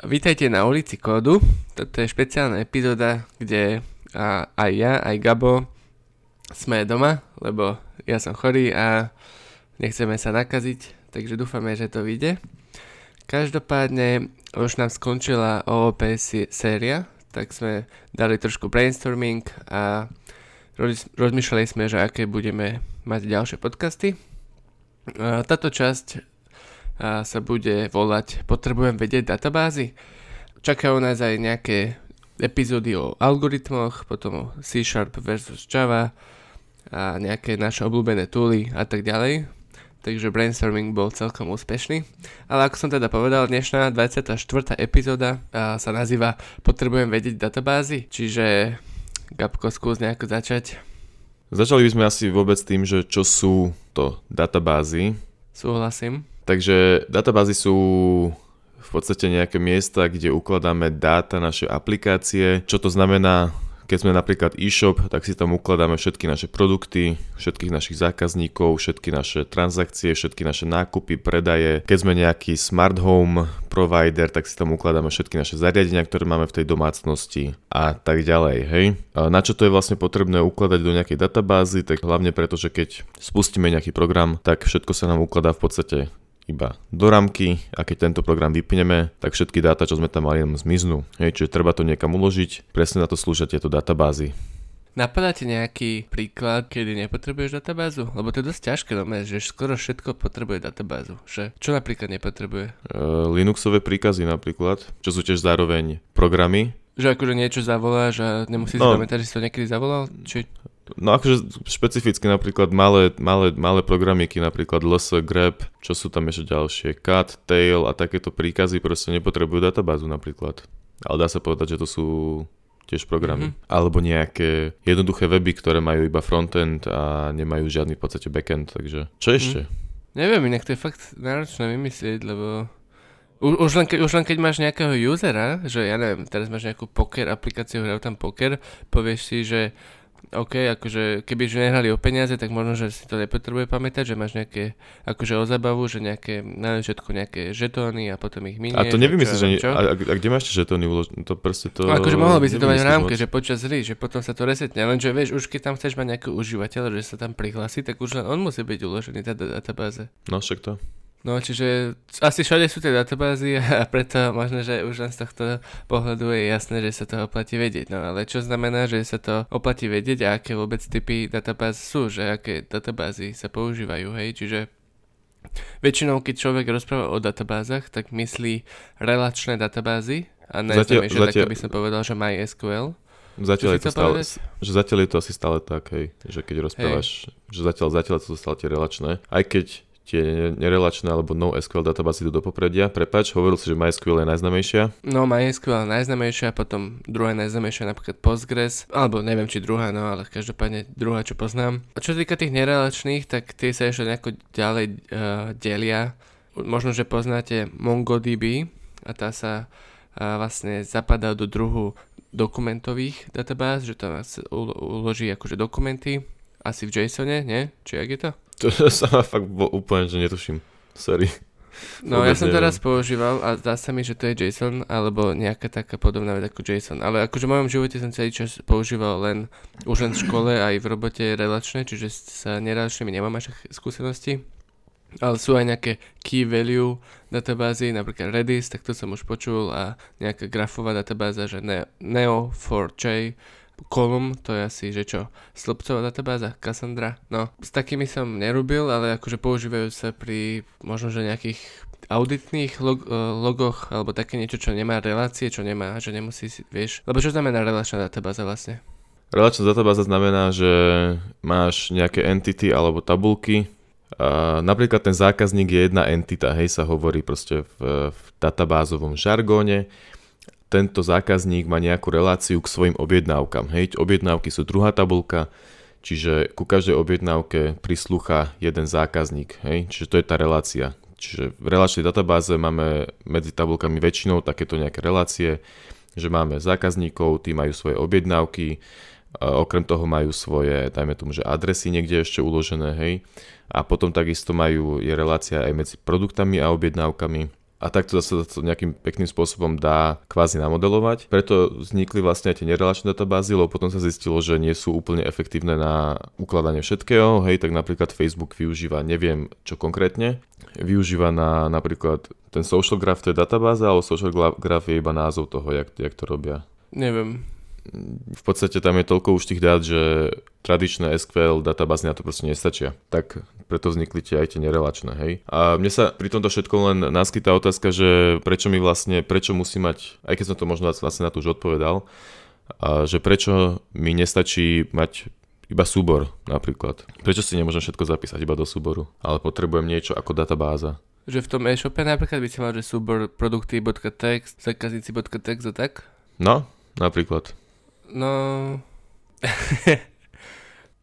Vítajte na ulici Kódu. Toto je špeciálna epizóda, kde aj ja, aj Gabo sme doma, lebo ja som chorý a nechceme sa nakaziť, takže dúfame, že to vyjde. Každopádne už nám skončila OOP séria, tak sme dali trošku brainstorming a rozmýšľali sme, že aké budeme mať ďalšie podcasty. Táto časť sa bude volať Potrebujem vedieť databázy. Čakajú nás aj nejaké epizódy o algoritmoch, potom o C Sharp versus Java a nejaké naše obľúbené tooly a tak ďalej. Takže brainstorming bol celkom úspešný. Ale ako som teda povedal, dnešná 24. epizóda sa nazýva Potrebujem vedieť databázy, čiže Gabko, skús nejako začať. Začali by sme asi vôbec tým, že čo sú to databázy. Súhlasím. Takže databázy sú v podstate nejaké miesta, kde ukladáme dáta naše aplikácie. Čo to znamená? Keď sme napríklad e-shop, tak si tam ukladáme všetky naše produkty, všetkých našich zákazníkov, všetky naše transakcie, všetky naše nákupy, predaje. Keď sme nejaký smart home provider, tak si tam ukladáme všetky naše zariadenia, ktoré máme v tej domácnosti a tak ďalej. Hej? Na čo to je vlastne potrebné ukladať do nejakej databázy? Tak hlavne preto, že keď spustíme nejaký program, tak všetko sa nám ukladá v podstate iba do ramky a keď tento program vypneme, tak všetky dáta, čo sme tam mali, nám zmiznú. Hej, čiže treba to niekam uložiť, presne na to slúžia tieto databázy. Napadá ti nejaký príklad, kedy nepotrebuješ databázu? Lebo to je dosť ťažké, no že skoro všetko potrebuje databázu. Že? Čo napríklad nepotrebuje? Uh, Linuxové príkazy napríklad, čo sú tiež zároveň programy. Že akože niečo zavoláš a nemusíš no, pamätať, že si to niekedy zavolal? Či... No akože špecificky napríklad malé, malé, malé programiky, napríklad ls, grep, čo sú tam ešte ďalšie, cut, tail a takéto príkazy proste nepotrebujú databázu napríklad. Ale dá sa povedať, že to sú tiež programy. Mm-hmm. Alebo nejaké jednoduché weby, ktoré majú iba frontend a nemajú žiadny v podstate backend, takže čo ešte? Mm. Neviem, inak to je fakt náročné vymyslieť, lebo u, už, len ke, už len keď máš nejakého usera, že ja neviem, teraz máš nejakú poker aplikáciu, hrajú tam poker, povieš si, že OK, akože keby že nehrali o peniaze, tak možno, že si to nepotrebuje pamätať, že máš nejaké, akože o zabavu, že nejaké, na všetko nejaké žetóny a potom ich minieš. A to nevymyslíš, že... A, a, a, kde máš tie žetóny uložené? To proste to... No, akože mohol by si to mať v rámke, že počas hry, že potom sa to resetne, lenže vieš, už keď tam chceš mať nejakého užívateľa, že sa tam prihlási, tak už len on musí byť uložený tá databáze. No však to. No, čiže asi všade sú tie databázy a preto možno, že už len z tohto pohľadu je jasné, že sa to oplatí vedieť. No ale čo znamená, že sa to oplatí vedieť a aké vôbec typy databáz sú, že aké databázy sa používajú, hej, čiže väčšinou, keď človek rozpráva o databázach, tak myslí relačné databázy a najznámejšie, zatiaľ, tak by som povedal, že MySQL. Zatiaľ je, to stále, že zatiaľ je to asi stále tak, hej, že keď rozprávaš, hej. že zatiaľ, zatiaľ to sú stále tie relačné, aj keď tie nerelačné alebo NoSQL databázy idú do popredia. Prepač, hovoril si, že MySQL je najznamejšia. No, MySQL je najznamejšia, potom druhá najznamejšia napríklad Postgres, alebo neviem či druhá, no ale každopádne druhá, čo poznám. A čo sa týka tých nerelačných, tak tie sa ešte nejako ďalej uh, delia. Možno, že poznáte MongoDB a tá sa uh, vlastne zapadá do druhu dokumentových databáz, že vás uloží akože dokumenty, asi v JSONe, nie? Či jak je to? To sa fakt bo, úplne, že netuším. Sorry. No Vôbec ja som neviem. teraz používal a zdá sa mi, že to je JSON alebo nejaká taká podobná vec ako JSON. Ale akože v mojom živote som celý čas používal len už len v škole aj v robote relačné, čiže sa nerelačnými nemám až skúsenosti. Ale sú aj nejaké key value databázy, napríklad Redis, tak to som už počul a nejaká grafová databáza, že Neo4j Column, to je asi, že čo, slupcová databáza, Cassandra. No, s takými som nerubil, ale akože používajú sa pri možno, že nejakých auditných log- e, logoch, alebo také niečo, čo nemá relácie, čo nemá, že nemusí si, vieš. Lebo čo znamená relačná databáza vlastne? Relačná databáza znamená, že máš nejaké entity alebo tabulky, a napríklad ten zákazník je jedna entita, hej, sa hovorí proste v, v databázovom žargóne tento zákazník má nejakú reláciu k svojim objednávkam. Hej, objednávky sú druhá tabulka, čiže ku každej objednávke prislúcha jeden zákazník. Hej, čiže to je tá relácia. Čiže v relačnej databáze máme medzi tabulkami väčšinou takéto nejaké relácie, že máme zákazníkov, tí majú svoje objednávky, okrem toho majú svoje, dajme tomu, že adresy niekde ešte uložené, hej. A potom takisto majú, je relácia aj medzi produktami a objednávkami a takto sa to nejakým pekným spôsobom dá kvázi namodelovať. Preto vznikli vlastne aj tie nerelačné databázy, lebo potom sa zistilo, že nie sú úplne efektívne na ukladanie všetkého. Hej, tak napríklad Facebook využíva, neviem čo konkrétne, využíva na napríklad ten social graph, to je databáza, ale social graph je iba názov toho, jak, jak to robia. Neviem v podstate tam je toľko už tých dát, že tradičné SQL databázy na to proste nestačia. Tak preto vznikli tie aj tie nerelačné, hej. A mne sa pri tomto všetko len naskytá otázka, že prečo mi vlastne, prečo musí mať, aj keď som to možno vlastne na to už odpovedal, a že prečo mi nestačí mať iba súbor napríklad. Prečo si nemôžem všetko zapísať iba do súboru, ale potrebujem niečo ako databáza. Že v tom e-shope napríklad by si mal, že súbor produkty.txt, zákazníci.txt a tak? No, napríklad. No...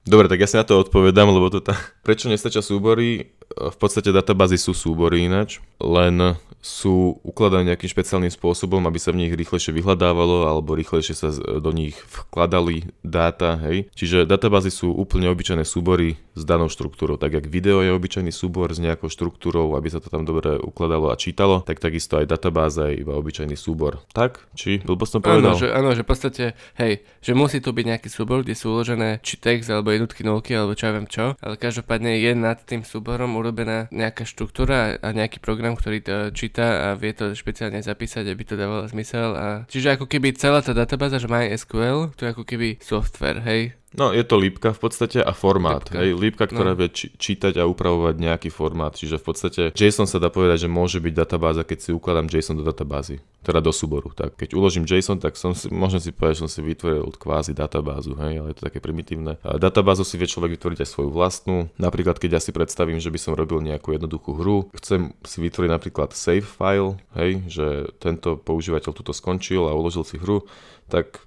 Dobre, tak ja si na to odpovedám, lebo to tá... Prečo nestačia súbory? V podstate databázy sú súbory ináč, len sú ukladané nejakým špeciálnym spôsobom, aby sa v nich rýchlejšie vyhľadávalo alebo rýchlejšie sa do nich vkladali dáta, hej. Čiže databázy sú úplne obyčajné súbory s danou štruktúrou. Tak jak video je obyčajný súbor s nejakou štruktúrou, aby sa to tam dobre ukladalo a čítalo, tak takisto aj databáza je iba obyčajný súbor. Tak? Či blbo som povedal? Áno, že, áno, že v podstate, hej, že musí to byť nejaký súbor, kde sú uložené či text alebo jednotky, nulky alebo čo ja viem čo, ale každopádne je nad tým súborom urobená nejaká štruktúra a nejaký program, ktorý to číta a vie to špeciálne zapísať, aby to dávalo zmysel. A... Čiže ako keby celá tá databáza, že má SQL, to je ako keby software, hej? No, je to lípka v podstate a formát. Lípka, hej, lípka ktorá no. vie či- čítať a upravovať nejaký formát. Čiže v podstate JSON sa dá povedať, že môže byť databáza, keď si ukladám JSON do databázy. Teda do súboru. Tak keď uložím JSON, tak som si, môžem si povedať, že som si vytvoril kvázi databázu. Hej, ale je to také primitívne. A databázu si vie človek vytvoriť aj svoju vlastnú. Napríklad, keď ja si predstavím, že by som robil nejakú jednoduchú hru, chcem si vytvoriť napríklad save file, hej, že tento používateľ tuto skončil a uložil si hru, tak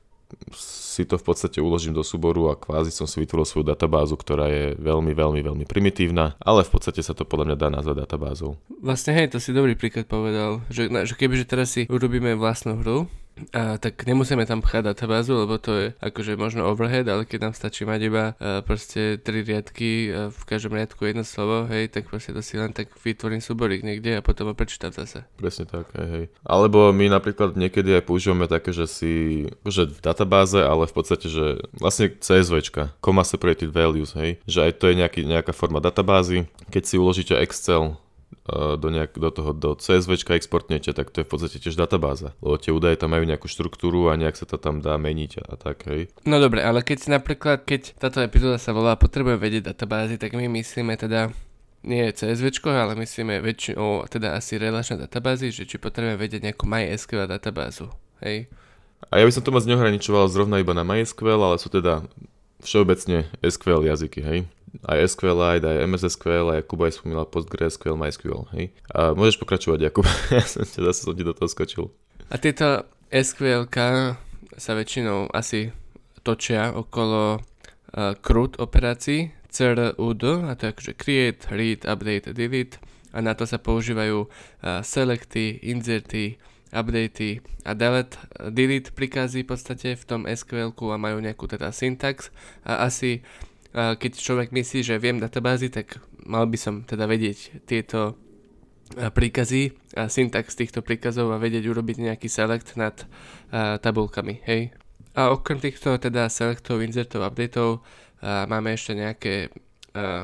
si to v podstate uložím do súboru a kvázi som si vytvoril svoju databázu, ktorá je veľmi, veľmi, veľmi primitívna, ale v podstate sa to podľa mňa dá nazvať databázou. Vlastne hej, to si dobrý príklad povedal, že, že kebyže teraz si urobíme vlastnú hru, a, tak nemusíme tam pchať databázu, lebo to je akože možno overhead, ale keď nám stačí mať iba a, proste tri riadky a v každom riadku jedno slovo, hej, tak proste to si len tak vytvorím súborík niekde a potom ho prečítam zase. Presne tak, hej, hej. Alebo my napríklad niekedy aj používame také, že si, že v databáze, ale v podstate, že vlastne CSVčka, comma separated values, hej, že aj to je nejaký, nejaká forma databázy. Keď si uložíte Excel do, nejak, do toho do CSV exportnete, tak to je v podstate tiež databáza. Lebo tie údaje tam majú nejakú štruktúru a nejak sa to tam dá meniť a, a tak, hej. No dobre, ale keď si napríklad, keď táto epizóda sa volá Potrebujem vedieť databázy, tak my myslíme teda nie CSV, ale myslíme väčšinou, teda asi relačné databázy, že či potrebujeme vedieť nejakú MySQL databázu, hej. A ja by som to moc neohraničoval zrovna iba na MySQL, ale sú teda všeobecne SQL jazyky, hej aj SQLite, aj MS SQL, aj Kuba aj spomínal PostgreSQL, MySQL, hej. A môžeš pokračovať, Jakub, ja som ťa zase som ti do toho skočil. A tieto SQL sa väčšinou asi točia okolo uh, CRUD operácií, CRUD, a to je akože create, read, update, delete, a na to sa používajú uh, selecty, inserty, updatey a delete, delete príkazy v podstate v tom SQL a majú nejakú teda syntax a asi keď človek myslí, že viem databázy, tak mal by som teda vedieť tieto príkazy a syntax týchto príkazov a vedieť urobiť nejaký select nad uh, tabulkami, hej. A okrem týchto teda selectov, insertov, updateov uh, máme ešte nejaké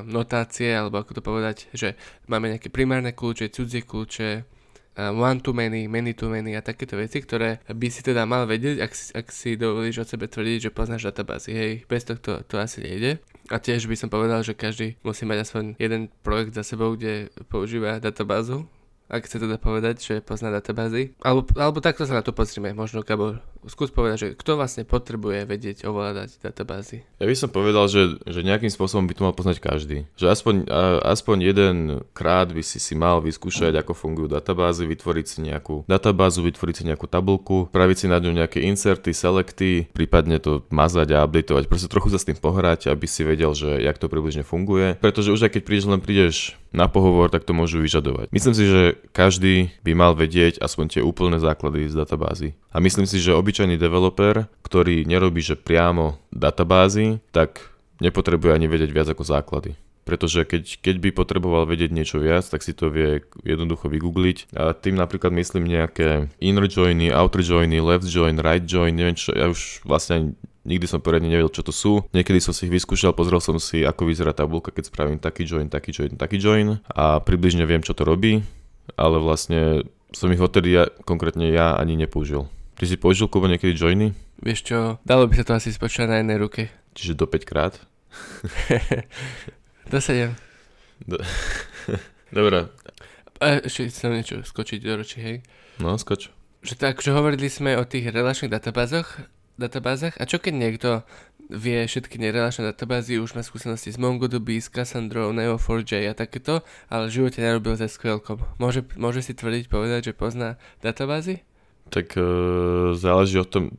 notácie, alebo ako to povedať, že máme nejaké primárne kľúče, cudzie kľúče, one to many, many to many a takéto veci, ktoré by si teda mal vedieť, ak si, ak si dovolíš od sebe tvrdiť, že poznáš databázy. Hej, bez tohto to asi nejde. A tiež by som povedal, že každý musí mať aspoň jeden projekt za sebou, kde používa databázu ak chce teda povedať, že pozná databázy. Alebo, alebo takto sa na to pozrime, možno Gabor. Skús povedať, že kto vlastne potrebuje vedieť ovládať databázy. Ja by som povedal, že, že nejakým spôsobom by to mal poznať každý. Že aspoň, aspoň jeden krát by si si mal vyskúšať, ako fungujú databázy, vytvoriť si nejakú databázu, vytvoriť si nejakú tabulku, spraviť si na ňu nejaké inserty, selecty, prípadne to mazať a updateovať. Proste trochu sa s tým pohrať, aby si vedel, že jak to približne funguje. Pretože už aj keď prídeš, len prídeš na pohovor, tak to môžu vyžadovať. Myslím si, že každý by mal vedieť aspoň tie úplné základy z databázy. A myslím si, že obyčajný developer, ktorý nerobí že priamo databázy, tak nepotrebuje ani vedieť viac ako základy. pretože keď, keď by potreboval vedieť niečo viac, tak si to vie jednoducho vygoogliť. A tým napríklad myslím nejaké inner joiny, outer joiny, left join, right join, neviem čo, ja už vlastne nikdy som poriadne nevedel, čo to sú. Niekedy som si ich vyskúšal, pozrel som si, ako vyzerá tabulka, keď spravím taký join, taký join, taký join a približne viem, čo to robí, ale vlastne som ich odtedy ja, konkrétne ja ani nepoužil. Ty si použil, Kubo, niekedy joiny? Vieš čo, dalo by sa to asi spočítať na jednej ruke. Čiže do 5 krát? do 7. Do... Dobre. A ešte chcem niečo skočiť do ročí, hej? No, skoč. Že tak, že hovorili sme o tých relačných databázoch, databázach a čo keď niekto vie všetky nerelačné databázy, už má skúsenosti s MongoDB, s Cassandra, Neo4j a takéto, ale v živote nerobil s SQL. Môže, môže si tvrdiť, povedať, že pozná databázy? Tak uh, záleží od tom...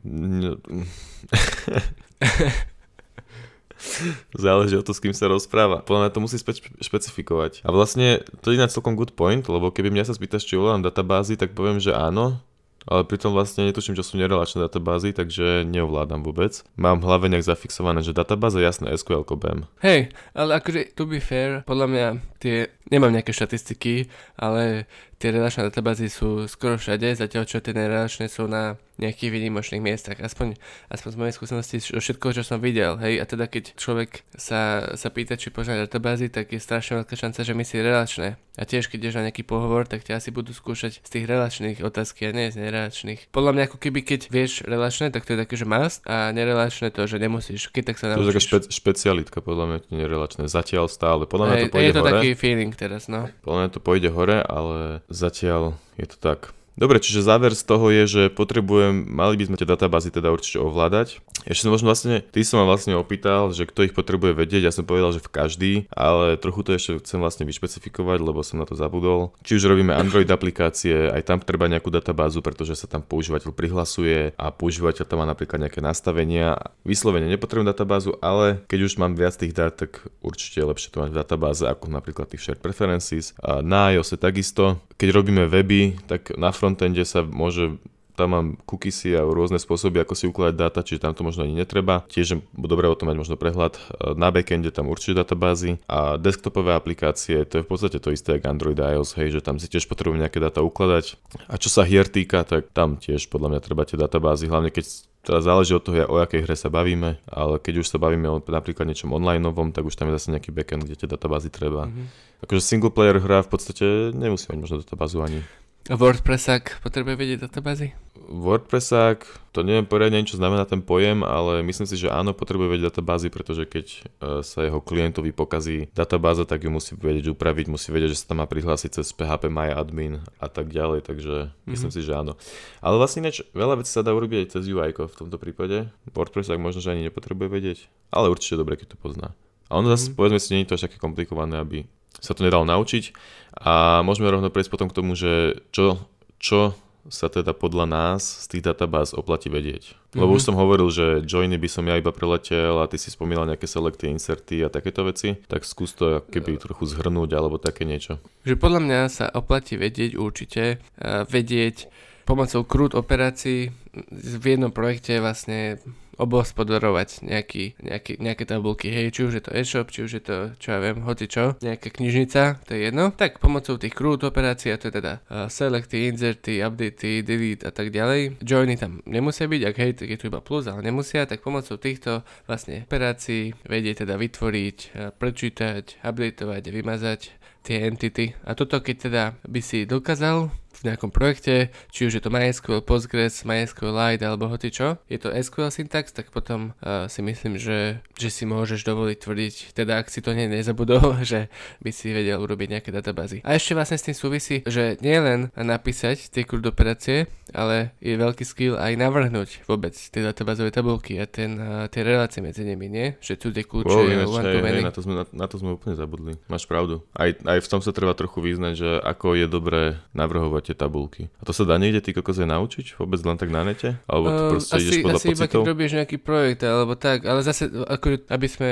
záleží od toho, s kým sa rozpráva. Podľa mňa to musí spe- špecifikovať. A vlastne to je na celkom good point, lebo keby mňa sa spýtaš, či ovládam databázy, tak poviem, že áno, ale pritom vlastne netuším, čo sú nerelačné databázy, takže neovládam vôbec. Mám v hlave nejak zafixované, že databáza jasné SQL BEM. Hej, ale akože to be fair, podľa mňa tie, nemám nejaké štatistiky, ale tie relačné databázy sú skoro všade, zatiaľ čo tie nerelačné sú na nejakých výnimočných miestach. Aspoň, aspoň z mojej skúsenosti o všetko, čo som videl. Hej, a teda keď človek sa, sa pýta, či pozná databázy, tak je strašne veľká šanca, že myslí relačné. A tiež, keď ideš na nejaký pohovor, tak ťa asi budú skúšať z tých relačných otázky a nie z nerelačných. Podľa mňa ako keby, keď vieš relačné, tak to je také, že must a nerelačné to, že nemusíš. Keď tak sa naučíš. To je taká špe- špecialitka, podľa mňa to nerelačné. Zatiaľ stále. Podľa mňa to pôjde Je to hore. taký feeling teraz, no. Podľa mňa to pôjde hore, ale zatiaľ je to tak. Dobre, čiže záver z toho je, že potrebujem, mali by sme tie databázy teda určite ovládať. Ešte som možno vlastne, ty som ma vlastne opýtal, že kto ich potrebuje vedieť, ja som povedal, že v každý, ale trochu to ešte chcem vlastne vyšpecifikovať, lebo som na to zabudol. Či už robíme Android aplikácie, aj tam treba nejakú databázu, pretože sa tam používateľ prihlasuje a používateľ tam má napríklad nejaké nastavenia. Vyslovene nepotrebujem databázu, ale keď už mám viac tých dát, tak určite je lepšie to mať v databáze, ako napríklad tých shared preferences. A na iOS takisto, keď robíme weby, tak na front frontende sa môže tam mám cookiesy a rôzne spôsoby, ako si ukladať dáta, čiže tam to možno ani netreba. Tiež je dobré o tom mať možno prehľad. Na backende tam určite databázy a desktopové aplikácie, to je v podstate to isté ako Android a iOS, hej, že tam si tiež potrebujem nejaké dáta ukladať. A čo sa hier týka, tak tam tiež podľa mňa treba tie databázy, hlavne keď teda záleží od toho, o akej hre sa bavíme, ale keď už sa bavíme o napríklad niečom online novom, tak už tam je zase nejaký backend, kde tie databázy treba. Mm-hmm. Akože single player hra v podstate nemusí mať možno databázu ani. A WordPressák potrebuje vedieť databázy? WordPressák, to neviem poriadne, čo znamená ten pojem, ale myslím si, že áno, potrebuje vedieť databázy, pretože keď uh, sa jeho klientovi pokazí databáza, tak ju musí vedieť upraviť, musí vedieť, že sa tam má prihlásiť cez PHP MyAdmin a tak ďalej, takže mm-hmm. myslím si, že áno. Ale vlastne neč, veľa vecí sa dá urobiť aj cez UI v tomto prípade. WordPressák možno, že ani nepotrebuje vedieť, ale určite dobre, keď to pozná. A ono zase, mm-hmm. povedzme si, nie je to až také komplikované, aby sa to nedalo naučiť. A môžeme rovno prejsť potom k tomu, že čo, čo sa teda podľa nás z tých databáz oplatí vedieť. Lebo mm-hmm. už som hovoril, že joiny by som ja iba preletel a ty si spomínal nejaké selecty, inserty a takéto veci, tak skús to keby trochu zhrnúť alebo také niečo. Že podľa mňa sa oplatí vedieť určite, uh, vedieť pomocou krút operácií v jednom projekte vlastne obospodarovať nejaký, nejaký, nejaké tabulky, hej, či už je to e-shop, či už je to, čo ja viem, hoci čo, nejaká knižnica, to je jedno, tak pomocou tých krút operácií, a to je teda uh, selecty, inserty, updaty, delete a tak ďalej, joiny tam nemusia byť, ak hej, tak je tu iba plus, ale nemusia, tak pomocou týchto vlastne operácií vedie teda vytvoriť, uh, prečítať, updateovať, vymazať tie entity. A toto keď teda by si dokázal v nejakom projekte, či už je to MySQL, Postgres, MySQLite alebo hoci čo, je to SQL syntax, tak potom uh, si myslím, že, že si môžeš dovoliť tvrdiť, teda ak si to nie nezabudol, že by si vedel urobiť nejaké databázy. A ešte vlastne s tým súvisí, že nie len napísať tie CRUD operácie, ale je veľký skill aj navrhnúť vôbec tie databázové tabulky a ten, uh, tie relácie medzi nimi, nie? Že tu tie kľúče, wow, one to many. Na to, sme, na, na to sme úplne zabudli. Máš pravdu. Aj, aj v tom sa treba trochu vyznať, že ako je dobré navrhovať tie tabulky. A to sa dá niekde ty kokos naučiť? Vôbec len tak na nete? Alebo to uh, proste asi, ideš podľa asi pocitov? iba keď robíš nejaký projekt alebo tak, ale zase ako, aby sme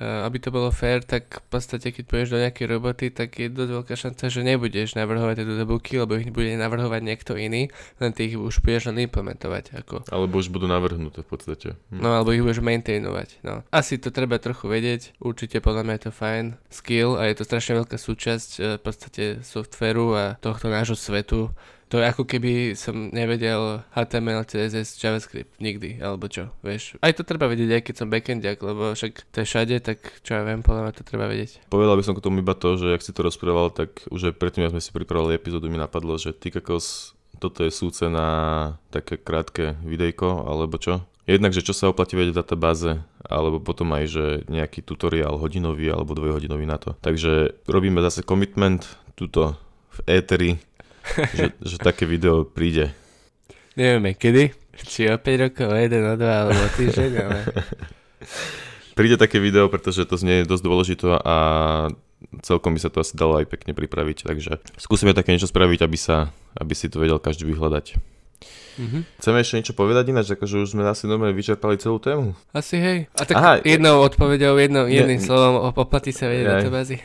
aby to bolo fair, tak v podstate keď pôjdeš do nejakej roboty, tak je dosť veľká šanca, že nebudeš navrhovať tieto tabulky, lebo ich bude navrhovať niekto iný, len ty ich už budeš len implementovať. Ako. Alebo už budú navrhnuté v podstate. Hm. No alebo ich budeš maintainovať. No. Asi to treba trochu vedieť, určite podľa mňa je to fajn skill a je to strašne veľká súčasť uh, v podstate softveru a tohto nášho svetu to je ako keby som nevedel HTML, CSS, JavaScript nikdy, alebo čo, vieš. Aj to treba vedieť, aj keď som backendiak, lebo však to je všade, tak čo ja viem, podľa mňa to treba vedieť. Povedal by som k tomu iba to, že ak si to rozprával, tak už aj predtým, ak sme si pripravili epizódu, mi napadlo, že ty kakos, toto je súce na také krátke videjko, alebo čo? Jednak, že čo sa oplatí vedieť v databáze, alebo potom aj, že nejaký tutoriál hodinový alebo dvojhodinový na to. Takže robíme zase commitment tuto v éteri že, že také video príde. Nevieme kedy, či o 5 rokov, o 1, o 2 alebo o týždeň, ale... Príde také video, pretože to znie dosť dôležité a celkom by sa to asi dalo aj pekne pripraviť, takže skúsime také niečo spraviť, aby, sa, aby si to vedel každý vyhľadať. Mm-hmm. Chceme ešte niečo povedať ináč, akože už sme asi normálne vyčerpali celú tému. Asi hej. A tak Aha, jednou odpovedou, jednou, jedným ne, slovom oplatí sa vedieť databázy.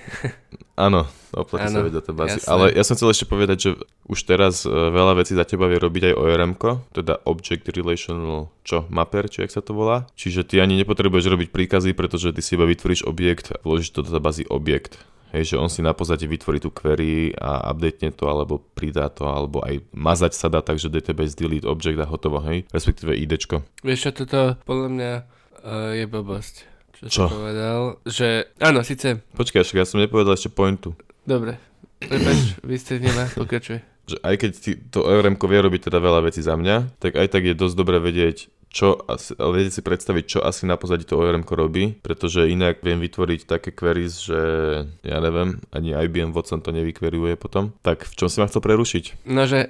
Áno, oplatí sa vedieť databázy. Ale ja som chcel ešte povedať, že už teraz uh, veľa vecí za teba vie robiť aj ORM, teda Object Relational čo, Mapper, či jak sa to volá. Čiže ty ani nepotrebuješ robiť príkazy, pretože ty si iba vytvoríš objekt a vložíš do databázy objekt. Hej, že on si na pozadí vytvorí tú query a updatene to, alebo pridá to, alebo aj mazať sa dá, takže database delete object a hotovo, hej, respektíve IDčko. Vieš čo, toto podľa mňa uh, je blbosť čo, čo? povedal, že áno, síce... Počkaj, však ja som nepovedal ešte pointu. Dobre, prepač, vy ste nemá, pokračuje. Že aj keď to ORM vie robiť teda veľa vecí za mňa, tak aj tak je dosť dobre vedieť, čo asi, ale viete si predstaviť, čo asi na pozadí to ORM robí, pretože inak viem vytvoriť také queries, že ja neviem, ani IBM Watson to nevykveruje potom. Tak v čom si ma chcel prerušiť? No, že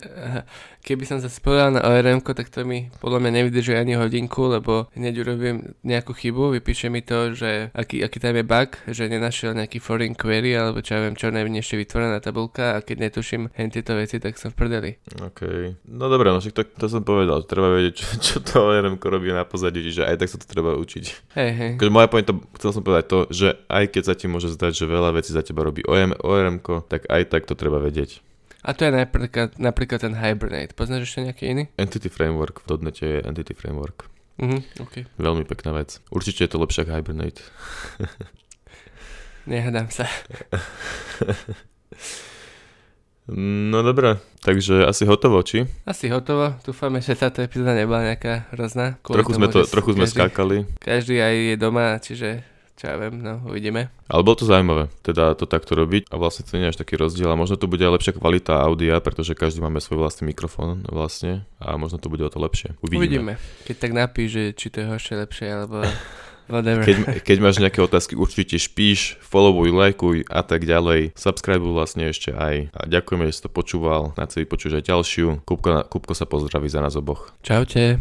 keby som sa spojil na ORM, tak to mi podľa mňa nevydrží ani hodinku, lebo hneď urobím nejakú chybu, vypíše mi to, že aký, aký tam je bug, že nenašiel nejaký foreign query, alebo čo ja viem, čo ešte vytvorená tabulka a keď netuším hen tieto veci, tak som v prdeli. OK. No dobré, no však to, to som povedal, treba vedieť, čo, čo to ORM robí na pozadí, že aj tak sa to treba učiť. Hej, hej. Takže moja pointa, chcel som povedať to, že aj keď sa ti môže zdať, že veľa vecí za teba robí ORM, ORM tak aj tak to treba vedieť. A to je napríklad, napríklad ten Hibernate. Poznáš ešte nejaký iný? Entity Framework. V dotnete je Entity Framework. Mhm, okay. Veľmi pekná vec. Určite je to lepšie ako Hibernate. Nehadám sa. No dobré, takže asi hotovo, či? Asi hotovo. Dúfame, že táto epizóda nebola nejaká hrozná. Trochu tomu, sme, to, trochu sme každý, skákali. Každý aj je doma, čiže čo ja viem, no uvidíme. Ale bolo to zaujímavé, teda to takto robiť a vlastne to nie je až taký rozdiel a možno to bude aj lepšia kvalita audia, pretože každý máme svoj vlastný mikrofón vlastne a možno to bude o to lepšie. Uvidíme. Uvidíme. Keď tak napíš, že či to je horšie, lepšie alebo whatever. Keď, keď máš nejaké otázky, určite špíš, followuj, lajkuj a tak ďalej. Subscribe vlastne ešte aj. A ďakujeme, že si to počúval. Na celý počuť aj ďalšiu. Kupko, Kupko sa pozdraví za nás oboch. Čaute.